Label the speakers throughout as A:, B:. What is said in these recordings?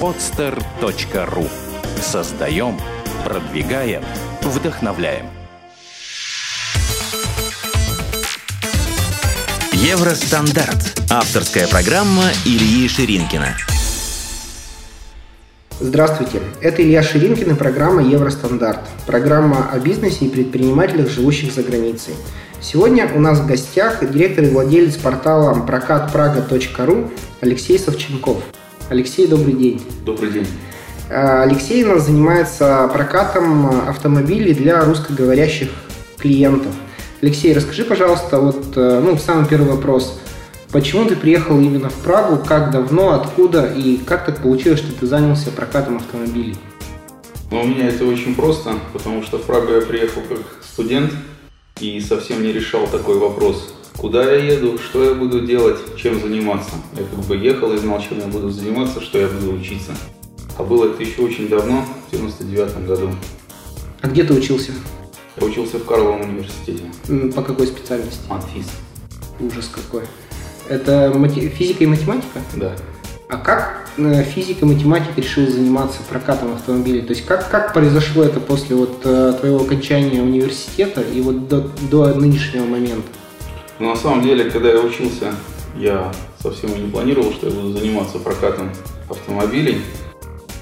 A: podster.ru Создаем, продвигаем, вдохновляем.
B: Евростандарт. Авторская программа Ильи Ширинкина.
C: Здравствуйте, это Илья Ширинкин и программа «Евростандарт». Программа о бизнесе и предпринимателях, живущих за границей. Сегодня у нас в гостях директор и владелец портала прокатпрага.ру Алексей Савченков. Алексей, добрый день.
D: Добрый день.
C: А, Алексей у нас занимается прокатом автомобилей для русскоговорящих клиентов. Алексей, расскажи, пожалуйста, вот э, ну, самый первый вопрос. Почему ты приехал именно в Прагу? Как давно? Откуда? И как так получилось, что ты занялся прокатом автомобилей?
D: Ну, у меня это очень просто, потому что в Прагу я приехал как студент и совсем не решал такой вопрос. Куда я еду, что я буду делать, чем заниматься. Я как бы ехал и знал, чем я буду заниматься, что я буду учиться. А было это еще очень давно, в 99 году.
C: А где ты учился?
D: Я учился в Карловом университете.
C: По какой специальности?
D: Матфиз.
C: Ужас какой. Это мати- физика и математика?
D: Да.
C: А как э, физик и математик решил заниматься прокатом автомобилей? То есть как, как произошло это после вот э, твоего окончания университета и вот до, до нынешнего момента?
D: Но на самом деле, когда я учился, я совсем не планировал, что я буду заниматься прокатом автомобилей.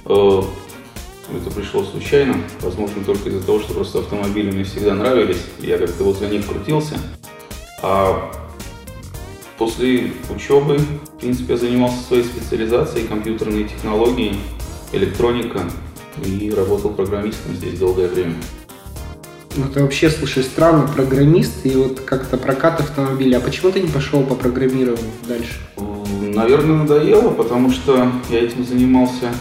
D: Э, Это пришло случайно, возможно, только из-за того, что просто автомобили мне всегда нравились, я как-то возле них крутился. А после учебы, в принципе, я занимался своей специализацией, компьютерные технологии, электроника, и работал программистом здесь долгое время.
C: Ну ты вообще, слушай, странно, программист и вот как-то прокат автомобиля. А почему ты не пошел по программированию дальше?
D: Наверное, надоело, потому что я этим занимался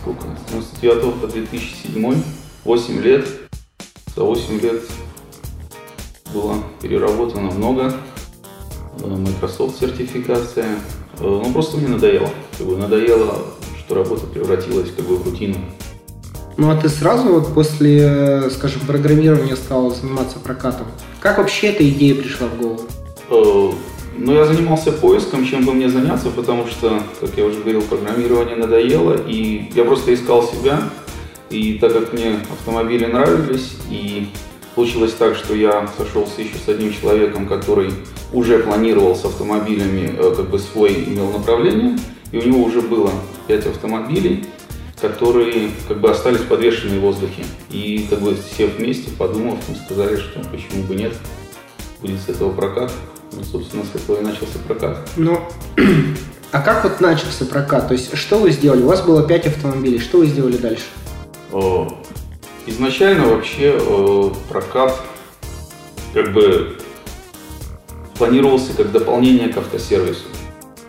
D: сколько? С 99 по 2007, 8 лет. За 8 лет было переработано много. Э, Microsoft сертификация. Э, Ну, просто мне надоело. Как бы надоело, что работа превратилась как бы в рутину.
C: Ну а ты сразу вот после, скажем, программирования стал заниматься прокатом? Как вообще эта идея пришла в голову?
D: Э, Ну, я занимался поиском, чем бы мне заняться, потому что, как я уже говорил, программирование надоело, и я просто искал себя. И так как мне автомобили нравились, и получилось так, что я сошелся еще с одним человеком, который уже планировал с автомобилями, э, как бы свой имел направление, и у него уже было 5 автомобилей, которые как бы остались подвешенные в воздухе. И как бы все вместе, подумав, мы сказали, что почему бы нет, будет с этого прокат. Ну, собственно, с этого и начался прокат.
C: Ну, а как вот начался прокат? То есть что вы сделали? У вас было 5 автомобилей, что вы сделали дальше?
D: Изначально вообще э, прокат как бы планировался как дополнение к автосервису.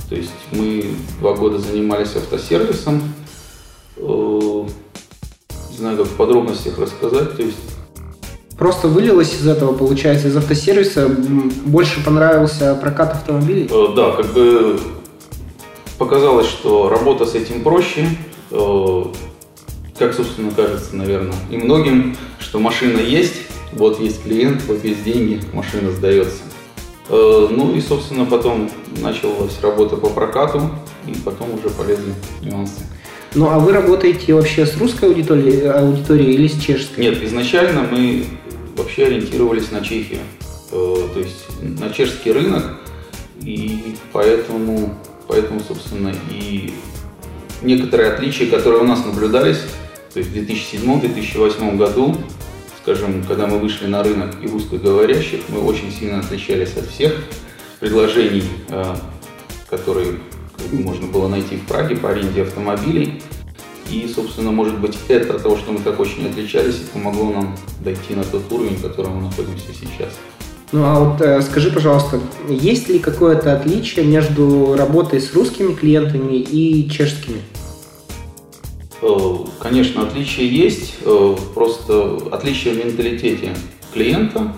D: То есть мы два года занимались автосервисом. Э, Не знаю, как в подробностях рассказать. То есть
C: Просто вылилось из этого, получается, из автосервиса больше понравился прокат автомобилей?
D: Э, Да, как бы показалось, что работа с этим проще. Э, Как, собственно, кажется, наверное, и многим, что машина есть, вот есть клиент, вот есть деньги, машина сдается. Ну и, собственно, потом началась работа по прокату, и потом уже полезли нюансы.
C: Ну, а вы работаете вообще с русской аудиторией, аудиторией или с чешской?
D: Нет, изначально мы вообще ориентировались на Чехию, э, то есть на чешский рынок, и поэтому, поэтому, собственно, и некоторые отличия, которые у нас наблюдались, то есть в 2007-2008 году, скажем, когда мы вышли на рынок и русскоговорящих, мы очень сильно отличались от всех предложений, э, которые можно было найти в Праге по аренде автомобилей. И, собственно, может быть, это от того, что мы так очень отличались, и помогло нам дойти на тот уровень, в котором мы находимся сейчас.
C: Ну, а вот э, скажи, пожалуйста, есть ли какое-то отличие между работой с русскими клиентами и чешскими?
D: Э, Конечно, отличия есть, э, просто отличие в менталитете клиента.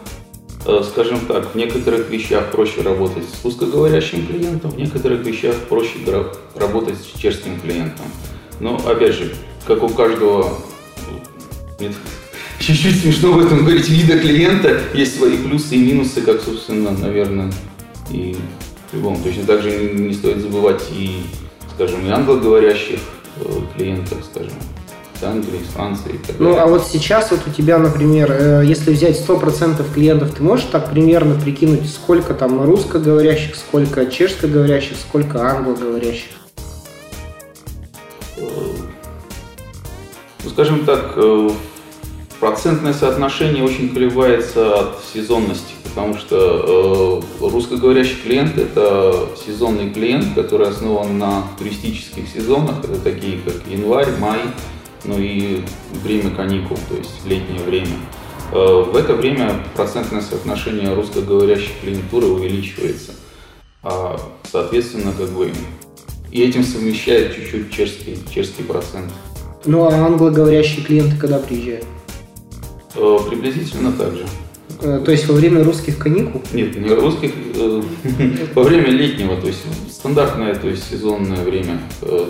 D: Э, Скажем так, в некоторых вещах проще работать с русскоговорящим клиентом, в некоторых вещах проще работать с чешским клиентом. Но, опять же, как у каждого, нет, чуть-чуть смешно в этом говорить, вида клиента, есть свои плюсы и минусы, как, собственно, наверное, и в любом. Точно так же не, не стоит забывать и, скажем, и англоговорящих э, клиентах, скажем, с Англии, с Франции и так
C: Ну, а вот сейчас вот у тебя, например, э, если взять 100% клиентов, ты можешь так примерно прикинуть, сколько там русскоговорящих, сколько чешскоговорящих, сколько англоговорящих?
D: Скажем так, э, процентное соотношение очень колебается от сезонности, потому что э, русскоговорящий клиент – это сезонный клиент, который основан на туристических сезонах, это такие как январь, май, ну и время каникул, то есть летнее время. Э, в это время процентное соотношение русскоговорящей клиентуры увеличивается. А, соответственно, как бы и этим совмещает чуть-чуть чешский, чешский процент.
C: Ну, а англоговорящие клиенты когда приезжают?
D: Э, Приблизительно так же.
C: Э, То есть во время русских каникул?
D: Нет, не русских, э, во время летнего, то есть стандартное, то есть сезонное время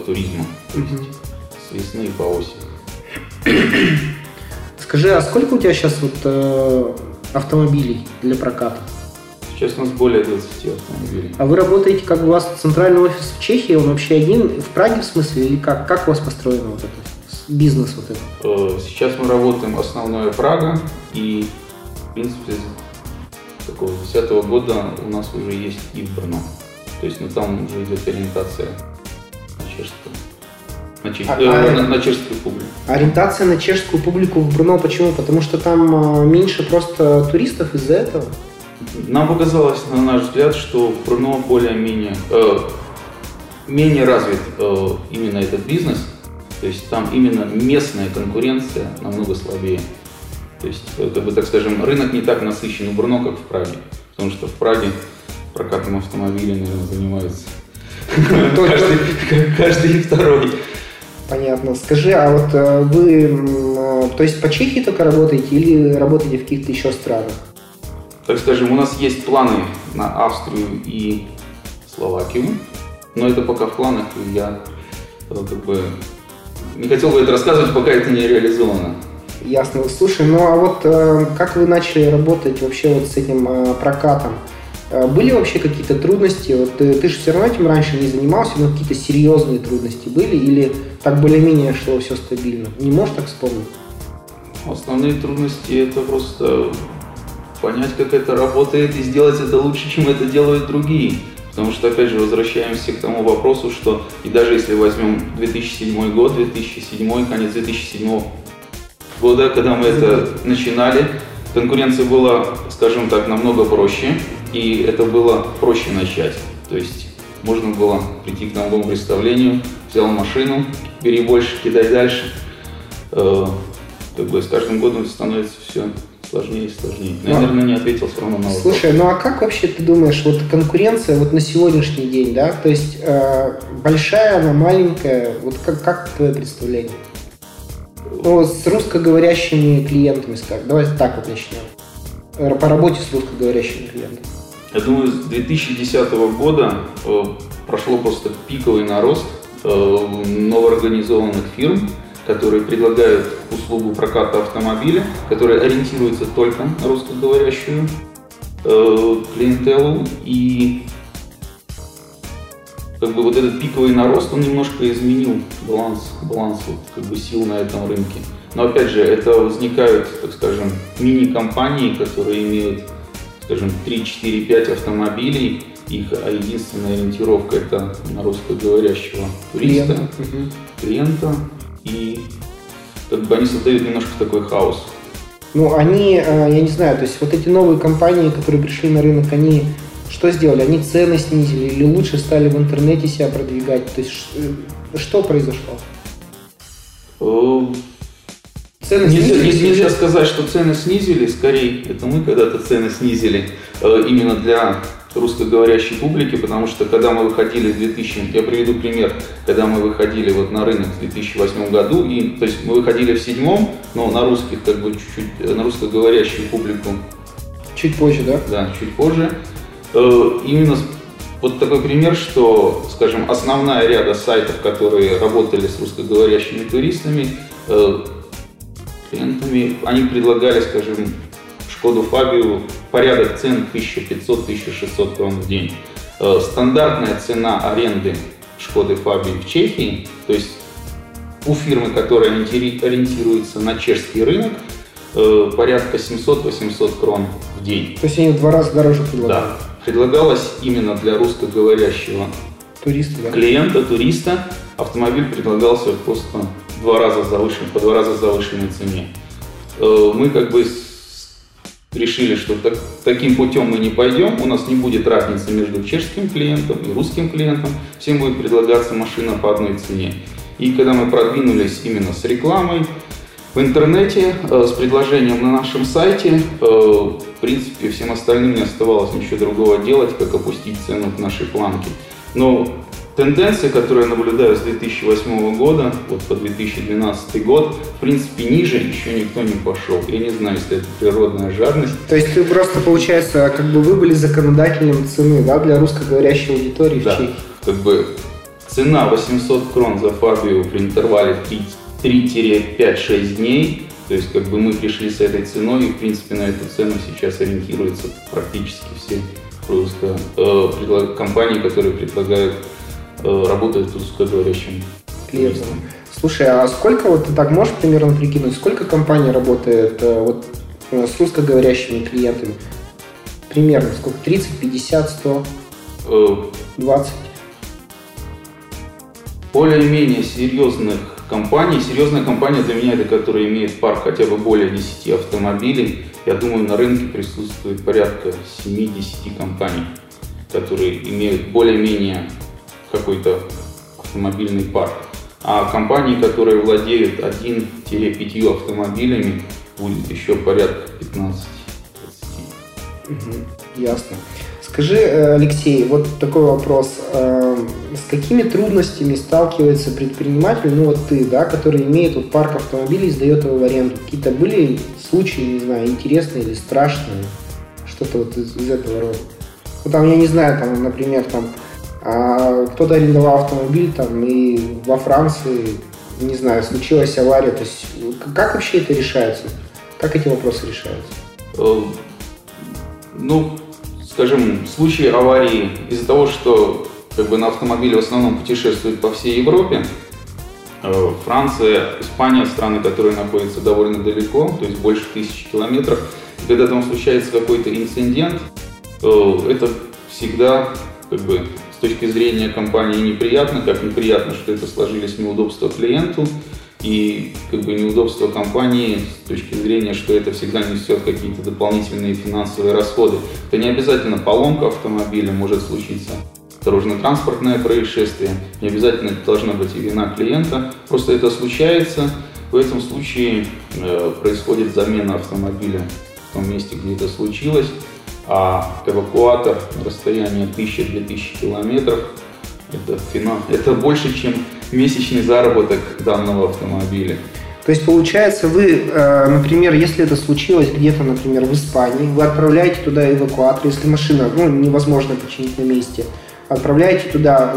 D: туризма, то есть с весны по осень.
C: Скажи, а сколько у тебя сейчас вот автомобилей для проката?
D: Сейчас у нас более 20 автомобилей.
C: А вы работаете, как у вас центральный офис в Чехии, он вообще один, в Праге в смысле, или как? Как у вас построено вот это, бизнес вот этот?
D: Э, Сейчас мы работаем основное Прага, и, в принципе, с такого 10 года у нас уже есть и в Брно. То есть, ну, там уже идет ориентация на чешскую. На, чех-
C: А-
D: э,
C: а-
D: на- на чешскую публику.
C: Ориентация на чешскую публику в Брно, почему? Потому что там э, меньше просто туристов из-за этого.
D: Нам показалось, на наш взгляд, что в Брно более-менее э, менее развит э, именно этот бизнес. То есть там именно местная конкуренция намного слабее. То есть, э, как бы так скажем, рынок не так насыщен в Брно, как в Праге. Потому что в Праге прокатом автомобилей, наверное, занимается каждый, каждый второй.
C: Понятно. Скажи, а вот э, вы, э, то есть по Чехии только работаете или работаете в каких-то еще странах?
D: Так скажем, у нас есть планы на Австрию и Словакию, но это пока в планах, и я как бы не хотел бы это рассказывать, пока это не реализовано.
C: Ясно. Слушай, ну а вот э, как вы начали работать вообще вот с этим э, прокатом? Э, Были вообще какие-то трудности? Вот ты, ты же все равно этим раньше не занимался, но какие-то серьезные трудности были? Или так более-менее шло все стабильно? Не можешь так вспомнить?
D: Основные трудности это просто понять, как это работает и сделать это лучше, чем это делают другие. Потому что, опять же, возвращаемся к тому вопросу, что и даже если возьмем 2007 год, 2007, конец 2007 года, когда мы это начинали, конкуренция была, скажем так, намного проще, и это было проще начать. То есть можно было прийти к новому представлению, взял машину, бери больше, кидай дальше. Э, Как бы с каждым годом становится все сложнее и сложнее.
C: Ну,
D: Наверное, не ответил все равно на вопрос.
C: Слушай, ну а как вообще ты думаешь, вот конкуренция вот на сегодняшний день, да? То есть э, большая она, маленькая, вот как, как твое представление? Ну, с русскоговорящими клиентами, скажем. Давай так вот начнем. По работе с русскоговорящими клиентами.
D: Я думаю, с 2010 года э, прошло просто пиковый нарост э, новорганизованных фирм, которые предлагают услугу проката автомобиля, которые ориентируются только на русскоговорящую э, клиентелу. И как бы вот этот пиковый нарост, он немножко изменил баланс, баланс вот, как бы сил на этом рынке. Но опять же, это возникают, так скажем, мини-компании, которые имеют скажем, 3, 4, 5 автомобилей, их а единственная ориентировка это на русскоговорящего туриста,
C: Клиента.
D: Клиента, и как бы они создают немножко такой хаос.
C: Ну, они, э, я не знаю, то есть вот эти новые компании, которые пришли на рынок, они что сделали? Они цены снизили или лучше стали в интернете себя продвигать? То есть э, что произошло?
D: Э,
C: Цены
D: Нельзя,
C: снизились
D: нельзя сказать, что цены снизили, скорее это мы когда-то цены снизили э, именно для русскоговорящей публики, потому что когда мы выходили в 2000, я приведу пример, когда мы выходили вот на рынок в 2008 году, и, то есть мы выходили в седьмом, но на русских, как бы чуть-чуть, э, на русскоговорящую публику
C: Чуть позже, да?
D: да, чуть позже. Э, Именно вот такой пример, что, скажем, основная ряда сайтов, которые работали с русскоговорящими туристами, э, клиентами, они предлагали, скажем, Шкоду Фабию порядок цен 1500-1600 крон в день. Э, Стандартная цена аренды Шкоды Фабии в Чехии, то есть у фирмы, которая ориентируется на чешский рынок, э, порядка 700-800 крон в день.
C: То есть они в два раза дороже предлагают?
D: Да. Предлагалось именно для русскоговорящего
C: туриста, да?
D: клиента, туриста. Автомобиль предлагался просто в два раза завышен, по два раза завышенной цене. Э, мы как бы решили, что так, таким путем мы не пойдем, у нас не будет разницы между чешским клиентом и русским клиентом, всем будет предлагаться машина по одной цене. И когда мы продвинулись именно с рекламой в интернете, э, с предложением на нашем сайте, э, в принципе, всем остальным не оставалось ничего другого делать, как опустить цену к нашей планке. Но Тенденция, которую я наблюдаю с 2008 года, вот по 2012 год, в принципе, ниже еще никто не пошел. Я не знаю, если это природная жадность.
C: То есть ты просто, получается, как бы вы были законодателем цены, да, для русскоговорящей аудитории
D: да,
C: в Чехии?
D: как бы цена 800 крон за Фабию при интервале 3-5-6 дней. То есть как бы мы пришли с этой ценой и в принципе на эту цену сейчас ориентируются практически все просто э, компании, которые предлагают работает с русскоговорящим клиентом.
C: Слушай, а сколько вот ты так можешь примерно прикинуть, сколько компаний работает э, вот э, с русскоговорящими клиентами? Примерно сколько? 30, 50, 100, 20?
D: Более-менее серьезных компаний. Серьезная компания для меня это, которая имеет парк хотя бы более 10 автомобилей. Я думаю, на рынке присутствует порядка 7-10 компаний, которые имеют более-менее какой-то автомобильный парк. А компании, которые владеют 1-5 автомобилями, будет еще порядка 15
C: Угу, ясно. Скажи, э, Алексей, вот такой вопрос. Э, с какими трудностями сталкивается предприниматель, ну вот ты, да, который имеет вот парк автомобилей и сдает его в аренду? Какие-то были случаи, не знаю, интересные или страшные? Что-то вот из, из этого рода? Ну, там, я не знаю, там, например, там, а кто-то арендовал автомобиль там и во Франции, не знаю, случилась авария. То есть как вообще это решается? Как эти вопросы решаются? Э,
D: ну, скажем, в случае аварии из-за того, что как бы на автомобиле в основном путешествуют по всей Европе, э, Франция, Испания, страны, которые находятся довольно далеко, то есть больше тысячи километров. Когда там случается какой-то инцидент, э, это всегда как бы точки зрения компании неприятно, как неприятно, что это сложились неудобства клиенту и как бы неудобства компании с точки зрения, что это всегда несет какие-то дополнительные финансовые расходы. Это не обязательно поломка автомобиля, может случиться дорожно-транспортное происшествие, не обязательно это должна быть и вина клиента, просто это случается. В этом случае э, происходит замена автомобиля в том месте, где это случилось а эвакуатор на расстоянии 1000-2000 километров это, это больше, чем месячный заработок данного автомобиля.
C: То есть получается, вы, э, например, если это случилось где-то, например, в Испании, вы отправляете туда эвакуатор, если машина ну, невозможно починить на месте, отправляете туда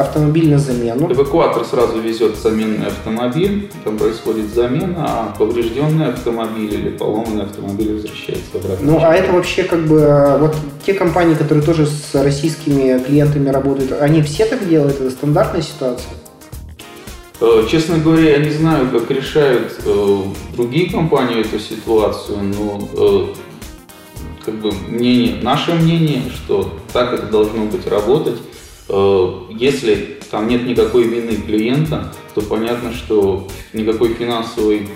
C: автомобиль на замену.
D: Эвакуатор сразу везет заменный автомобиль, там происходит замена, а поврежденный автомобиль или поломанный автомобиль возвращается обратно.
C: Ну, а это вообще как бы, вот те компании, которые тоже с российскими клиентами работают, они все так делают? Это стандартная ситуация?
D: Э, честно говоря, я не знаю, как решают э, другие компании эту ситуацию, но э, как бы мнение, наше мнение, что так это должно быть работать. Э, если там нет никакой вины клиента, то понятно, что никакой финансовой,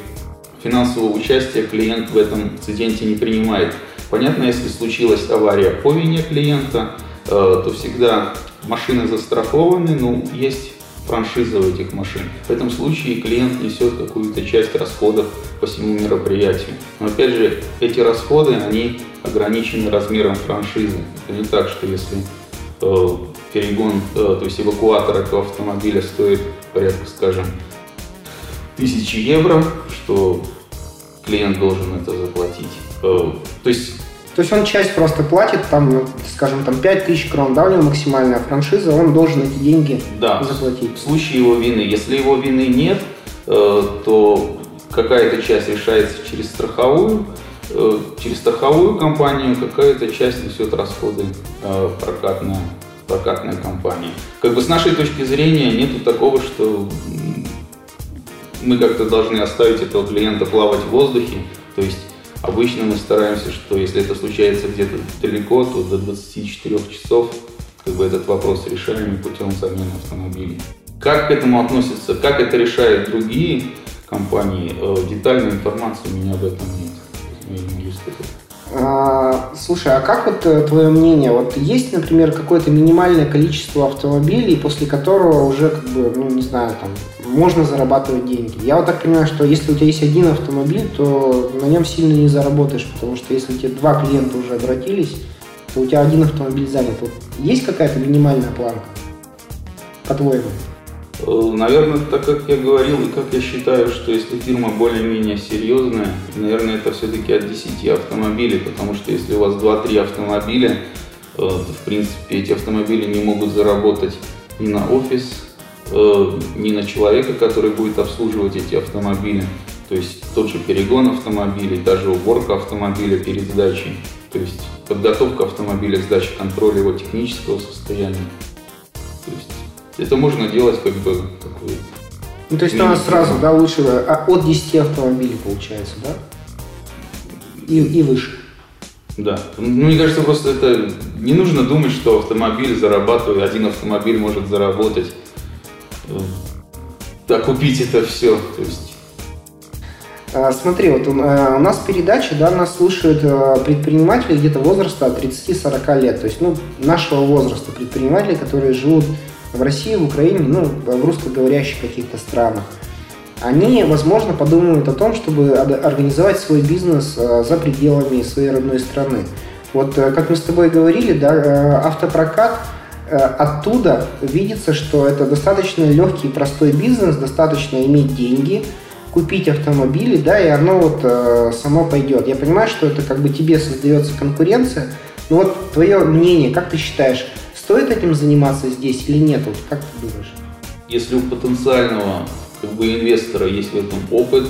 D: финансового участия клиент в этом инциденте не принимает. Понятно, если случилась авария по вине клиента, э, то всегда машины застрахованы, но есть франшиза у этих машин. В этом случае клиент несет какую-то часть расходов по всему мероприятию. Но опять же, эти расходы, они ограничены размером франшизы. Это не так, что если э, перегон, э, то есть эвакуатор этого автомобиля стоит порядка, скажем, тысячи евро, что клиент должен это заплатить. Э, то есть
C: то есть он часть просто платит, там, скажем, там 5 тысяч крон, да, у него максимальная франшиза, он должен эти деньги да, заплатить.
D: В случае его вины. Если его вины нет, э, то какая-то часть решается через страховую, э, через страховую компанию, какая-то часть несет расходы э, прокатная, прокатная компания. Как бы с нашей точки зрения нету такого, что мы как-то должны оставить этого клиента плавать в воздухе. То есть обычно мы стараемся, что если это случается где-то далеко, то до 24 часов как бы этот вопрос решаем путем замены автомобилей. Как к этому относятся, как это решают другие компании, э, детальной информации у меня об этом нет.
C: А, слушай, а как вот э, твое мнение? Вот есть, например, какое-то минимальное количество автомобилей, после которого уже, как бы, ну, не знаю, там, можно зарабатывать деньги. Я вот так понимаю, что если у тебя есть один автомобиль, то на нем сильно не заработаешь, потому что если у тебя два клиента уже обратились, то у тебя один автомобиль занят. Вот есть какая-то минимальная планка, по-твоему?
D: Э, наверное, так как я говорил, и как я считаю, что если фирма более-менее серьезная, наверное, это все-таки от 10 автомобилей, потому что если у вас 2-3 автомобиля, э, в принципе, эти автомобили не могут заработать ни на офис, э, ни на человека, который будет обслуживать эти автомобили. То есть тот же перегон автомобилей, даже уборка автомобиля перед сдачей, то есть подготовка автомобиля к сдаче контроля его технического состояния. То есть это можно делать как бы такой...
C: Ну, то есть у нас сразу, да, лучше а, от 10 автомобилей получается, да? И, и выше.
D: Да. Ну, мне кажется, просто это не нужно думать, что автомобиль зарабатывает, один автомобиль может заработать, окупить это все. То есть
C: а, Смотри, вот у нас передача, да, нас слушают э, предприниматели где-то возраста от 30-40 лет, то есть, ну, нашего возраста предприниматели, которые живут в России, в Украине, ну, в русскоговорящих каких-то странах, они, возможно, подумают о том, чтобы организовать свой бизнес э, за пределами своей родной страны. Вот, э, как мы с тобой говорили, да, э, автопрокат оттуда видится, что это достаточно легкий и простой бизнес, достаточно иметь деньги, купить автомобили, да, и оно вот само пойдет. Я понимаю, что это как бы тебе создается конкуренция, но вот твое мнение, как ты считаешь, Стоит этим заниматься здесь или нет? Вот как ты думаешь?
D: Если у потенциального как бы, инвестора есть в этом опыт,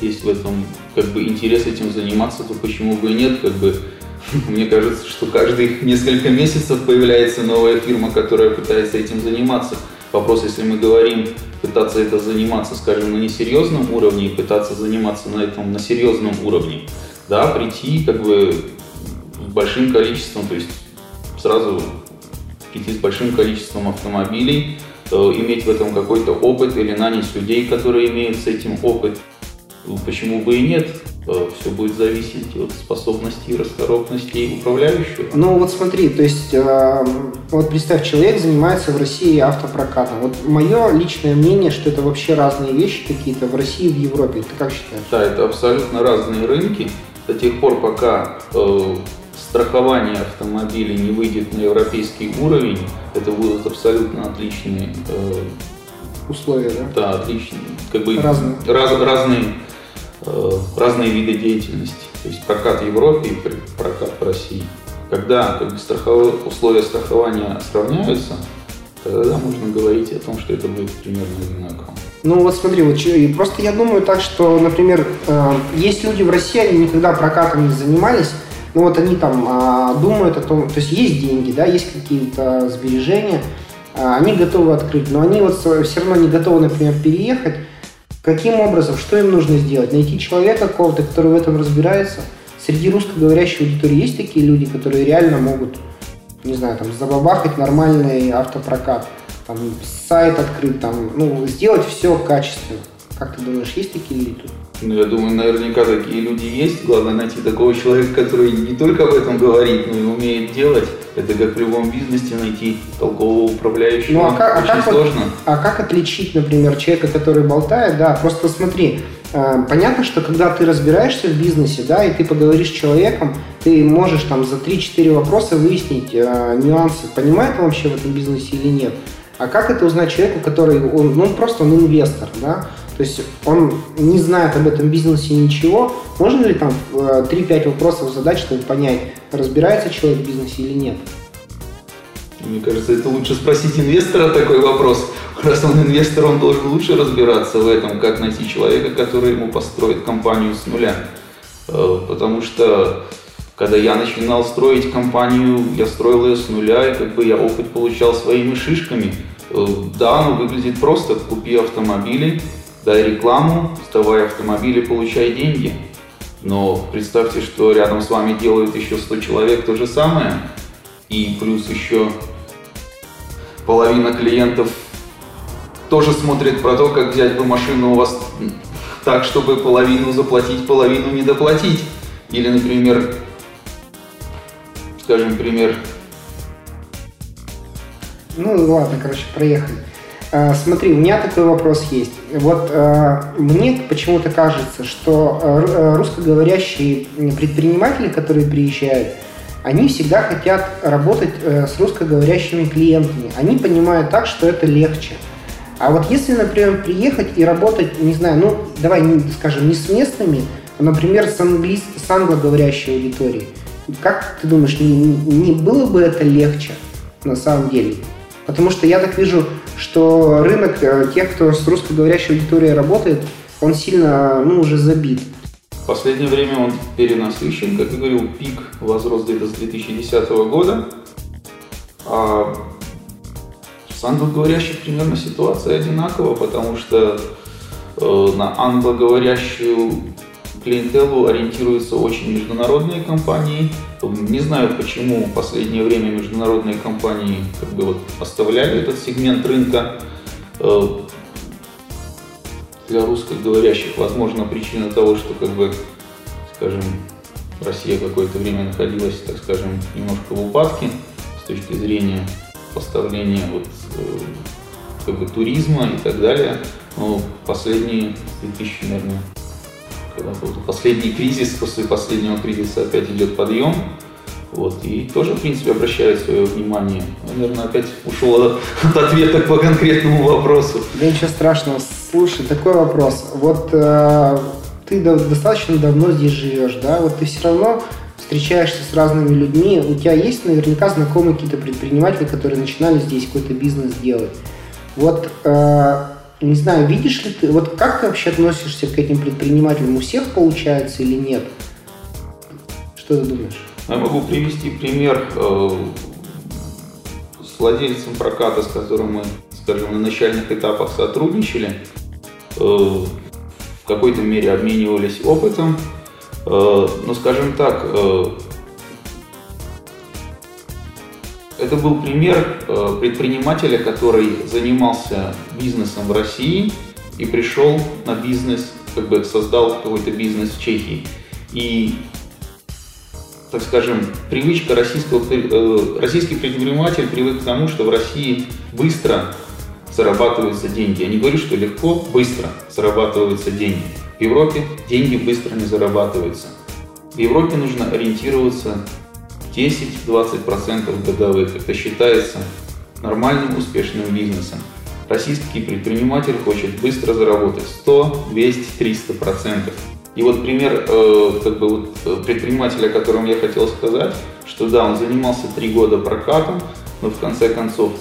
D: есть в этом как бы интерес этим заниматься, то почему бы и нет? Как бы, мне кажется, что каждые несколько месяцев появляется новая фирма, которая пытается этим заниматься. Вопрос, если мы говорим пытаться это заниматься, скажем, на несерьезном уровне и пытаться заниматься на этом на серьезном уровне, да, прийти как бы большим количеством, то есть сразу идти с большим количеством автомобилей, э, иметь в этом какой-то опыт или нанять людей, которые имеют с этим опыт. Ну, почему бы и нет? Э, Все будет зависеть от способностей и расторопностей управляющего.
C: Ну вот смотри, то есть э, вот представь, человек занимается в России автопрокатом. Вот мое личное мнение, что это вообще разные вещи какие-то в России и в Европе. Ты как считаешь?
D: Да, это абсолютно разные рынки. До тех пор, пока э, страхование автомобиля не выйдет на европейский уровень, это будут абсолютно отличные
C: э, условия, да?
D: Да, отличные, как бы разные, раз, разные, э, разные виды деятельности. То есть прокат в Европе и прокат в России. Когда как бы, страховые, условия страхования сравняются, тогда можно говорить о том, что это будет примерно одинаково.
C: Ну вот смотри, вот просто я думаю так, что, например, э, есть люди в России, они никогда прокатом не занимались, ну вот они там а, думают о том, то есть есть деньги, да, есть какие-то сбережения, они готовы открыть, но они вот все равно не готовы, например, переехать. Каким образом, что им нужно сделать? Найти человека какого-то, который в этом разбирается. Среди русскоговорящей аудитории есть такие люди, которые реально могут, не знаю, там, забабахать нормальный автопрокат, там, сайт открыть, там, ну, сделать все качественно. Как ты думаешь, есть такие люди?
D: Ну, я думаю, наверняка такие люди есть. Главное найти такого человека, который не только об этом говорит, но и умеет делать. Это как в любом бизнесе найти толкового управляющего. Ну, а как, а Очень
C: как
D: сложно.
C: Вот, а как отличить, например, человека, который болтает? Да, просто смотри, э, понятно, что когда ты разбираешься в бизнесе, да, и ты поговоришь с человеком, ты можешь там за 3-4 вопроса выяснить э, нюансы, понимает он вообще в этом бизнесе или нет. А как это узнать человеку, который, он, ну, просто он инвестор, да? То есть он не знает об этом бизнесе ничего. Можно ли там 3-5 э, вопросов задать, чтобы понять, разбирается человек в бизнесе или нет?
D: Мне кажется, это лучше спросить инвестора такой вопрос. Раз он инвестор, он должен лучше разбираться в этом, как найти человека, который ему построит компанию с нуля. Э, потому что когда я начинал строить компанию, я строил ее с нуля, и как бы я опыт получал своими шишками. Э, да, оно выглядит просто. Купи автомобили, дай рекламу, сдавай автомобили, получай деньги. Но представьте, что рядом с вами делают еще 100 человек то же самое, и плюс еще половина клиентов тоже смотрит про то, как взять бы машину у вас так, чтобы половину заплатить, половину не доплатить. Или, например, скажем, пример.
C: Ну ладно, короче, проехали. А, смотри, у меня такой вопрос есть. Вот а, мне почему-то кажется, что а, русскоговорящие предприниматели, которые приезжают, они всегда хотят работать э, с русскоговорящими клиентами. Они понимают так, что это легче. А вот если, например, приехать и работать, не знаю, ну, давай, скажем, не с местными, а, например, с, английс... с англоговорящей аудиторией, как ты думаешь, не, не было бы это легче на самом деле? Потому что я так вижу, что рынок э, тех, кто с русскоговорящей аудиторией работает, он сильно, ну, уже забит.
D: В последнее время он перенасыщен, как я говорил, пик возрос где-то с 2010 года. А с англоговорящих примерно ситуация одинакова, потому что э, на англоговорящую клиентелу ориентируются очень международные компании. Не знаю, почему в последнее время международные компании как бы вот оставляли этот сегмент рынка. Э, для русскоговорящих, возможно, причина того, что, как бы, скажем, Россия какое-то время находилась, так скажем, немножко в упадке с точки зрения поставления вот, э, как бы, туризма и так далее. Но последние 2000, наверное, когда был последний кризис, после последнего кризиса опять идет подъем. Вот, и тоже, в принципе, обращает свое внимание. Наверное, опять ушел от, от ответа по конкретному вопросу.
C: Да ничего страшного. Слушай, такой вопрос. Вот э, ты достаточно давно здесь живешь, да? Вот ты все равно встречаешься с разными людьми, у тебя есть наверняка знакомые какие-то предприниматели, которые начинали здесь какой-то бизнес делать. Вот, э, не знаю, видишь ли ты, вот как ты вообще относишься к этим предпринимателям? У всех получается или нет? Что ты думаешь?
D: Я могу привести пример э, с владельцем проката, с которым мы, скажем, на начальных этапах сотрудничали. Э, в какой-то мере обменивались опытом. Э, ну, скажем так, это был пример э, предпринимателя, который занимался бизнесом в России и пришел на бизнес, как бы создал какой-то бизнес в Чехии. И, так скажем, привычка российского, российский предприниматель привык к тому, что в России быстро зарабатываются деньги. Я не говорю, что легко, быстро зарабатываются деньги. В Европе деньги быстро не зарабатываются. В Европе нужно ориентироваться 10-20% годовых. Это считается нормальным успешным бизнесом. Российский предприниматель хочет быстро заработать 100, 200, 300 процентов. И вот пример э, как бы вот э, предпринимателя, о котором я хотел сказать, что да, он занимался три года прокатом, но в конце концов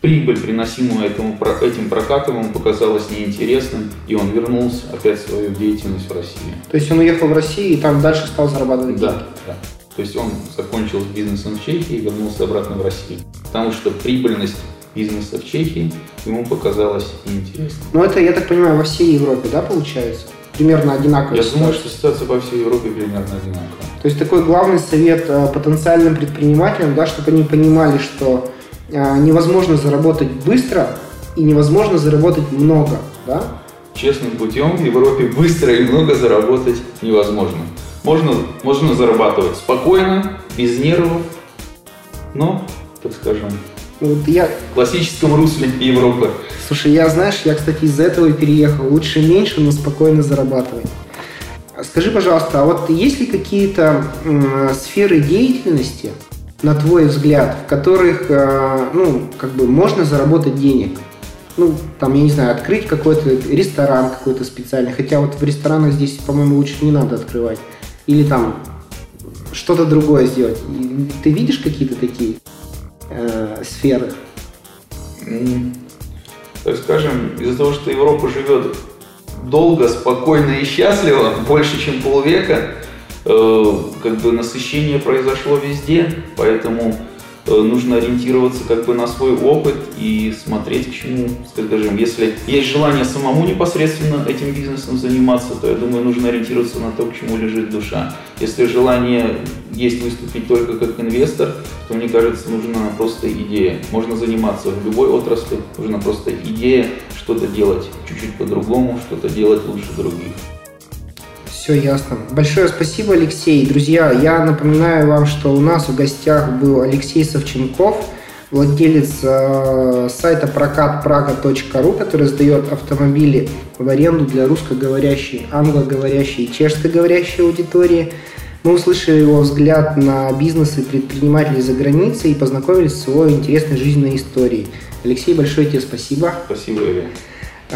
D: прибыль, приносимую этому, этим прокатом, ему показалась неинтересным, и он вернулся опять в свою деятельность в России.
C: То есть он уехал в Россию и там дальше стал зарабатывать
D: да, деньги? Да. То есть он закончил с бизнесом в Чехии и вернулся обратно в Россию. Потому что прибыльность бизнеса в Чехии ему показалась неинтересной.
C: Ну это, я так понимаю, во всей Европе, да, получается? Примерно одинаково.
D: Я ситуация. думаю, что ситуация по всей Европе примерно одинаковая.
C: То есть такой главный совет э, потенциальным предпринимателям, да, чтобы они понимали, что а, невозможно заработать быстро и невозможно заработать много, да?
D: Честным путем в Европе быстро и много заработать невозможно. Можно, можно зарабатывать спокойно, без нервов, но, так скажем, вот я... в классическом русле Европы.
C: Слушай, я, знаешь, я, кстати, из-за этого и переехал. Лучше меньше, но спокойно зарабатывать. Скажи, пожалуйста, а вот есть ли какие-то э, сферы деятельности, на твой взгляд, в которых, э, ну, как бы можно заработать денег? Ну, там, я не знаю, открыть какой-то ресторан какой-то специальный, хотя вот в ресторанах здесь, по-моему, лучше не надо открывать. Или там что-то другое сделать. Ты видишь какие-то такие э, сферы?
D: Так скажем, из-за того, что Европа живет долго, спокойно и счастливо, больше, чем полвека, Э, как бы насыщение произошло везде, поэтому нужно ориентироваться как бы на свой опыт и смотреть к чему, скажем, если есть желание самому непосредственно этим бизнесом заниматься, то я думаю, нужно ориентироваться на то, к чему лежит душа. Если желание есть выступить только как инвестор, то мне кажется, нужна просто идея. Можно заниматься в любой отрасли, нужна просто идея что-то делать чуть-чуть по-другому, что-то делать лучше других.
C: Все ясно. Большое спасибо, Алексей. Друзья, я напоминаю вам, что у нас в гостях был Алексей Савченков, владелец э, сайта прокатпрага.ру, который сдает автомобили в аренду для русскоговорящей, англоговорящей и чешскоговорящей аудитории. Мы услышали его взгляд на бизнес и предпринимателей за границей и познакомились с его интересной жизненной историей. Алексей, большое тебе спасибо.
D: Спасибо, Илья.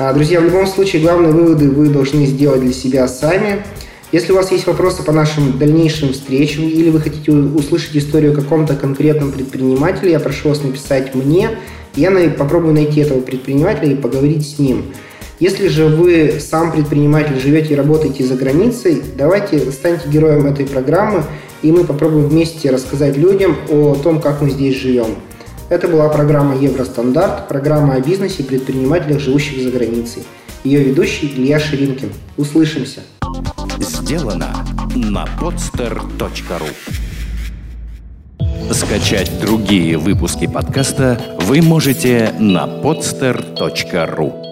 C: А, друзья, в любом случае, главные выводы вы должны сделать для себя сами. Если у вас есть вопросы по нашим дальнейшим встречам или вы хотите услышать историю о каком-то конкретном предпринимателе, я прошу вас написать мне. Я попробую найти этого предпринимателя и поговорить с ним. Если же вы сам предприниматель, живете и работаете за границей, давайте станьте героем этой программы, и мы попробуем вместе рассказать людям о том, как мы здесь живем. Это была программа «Евростандарт», программа о бизнесе и предпринимателях, живущих за границей. Ее ведущий Илья Ширинкин. Услышимся.
A: Сделано на podster.ru Скачать другие выпуски подкаста вы можете на podster.ru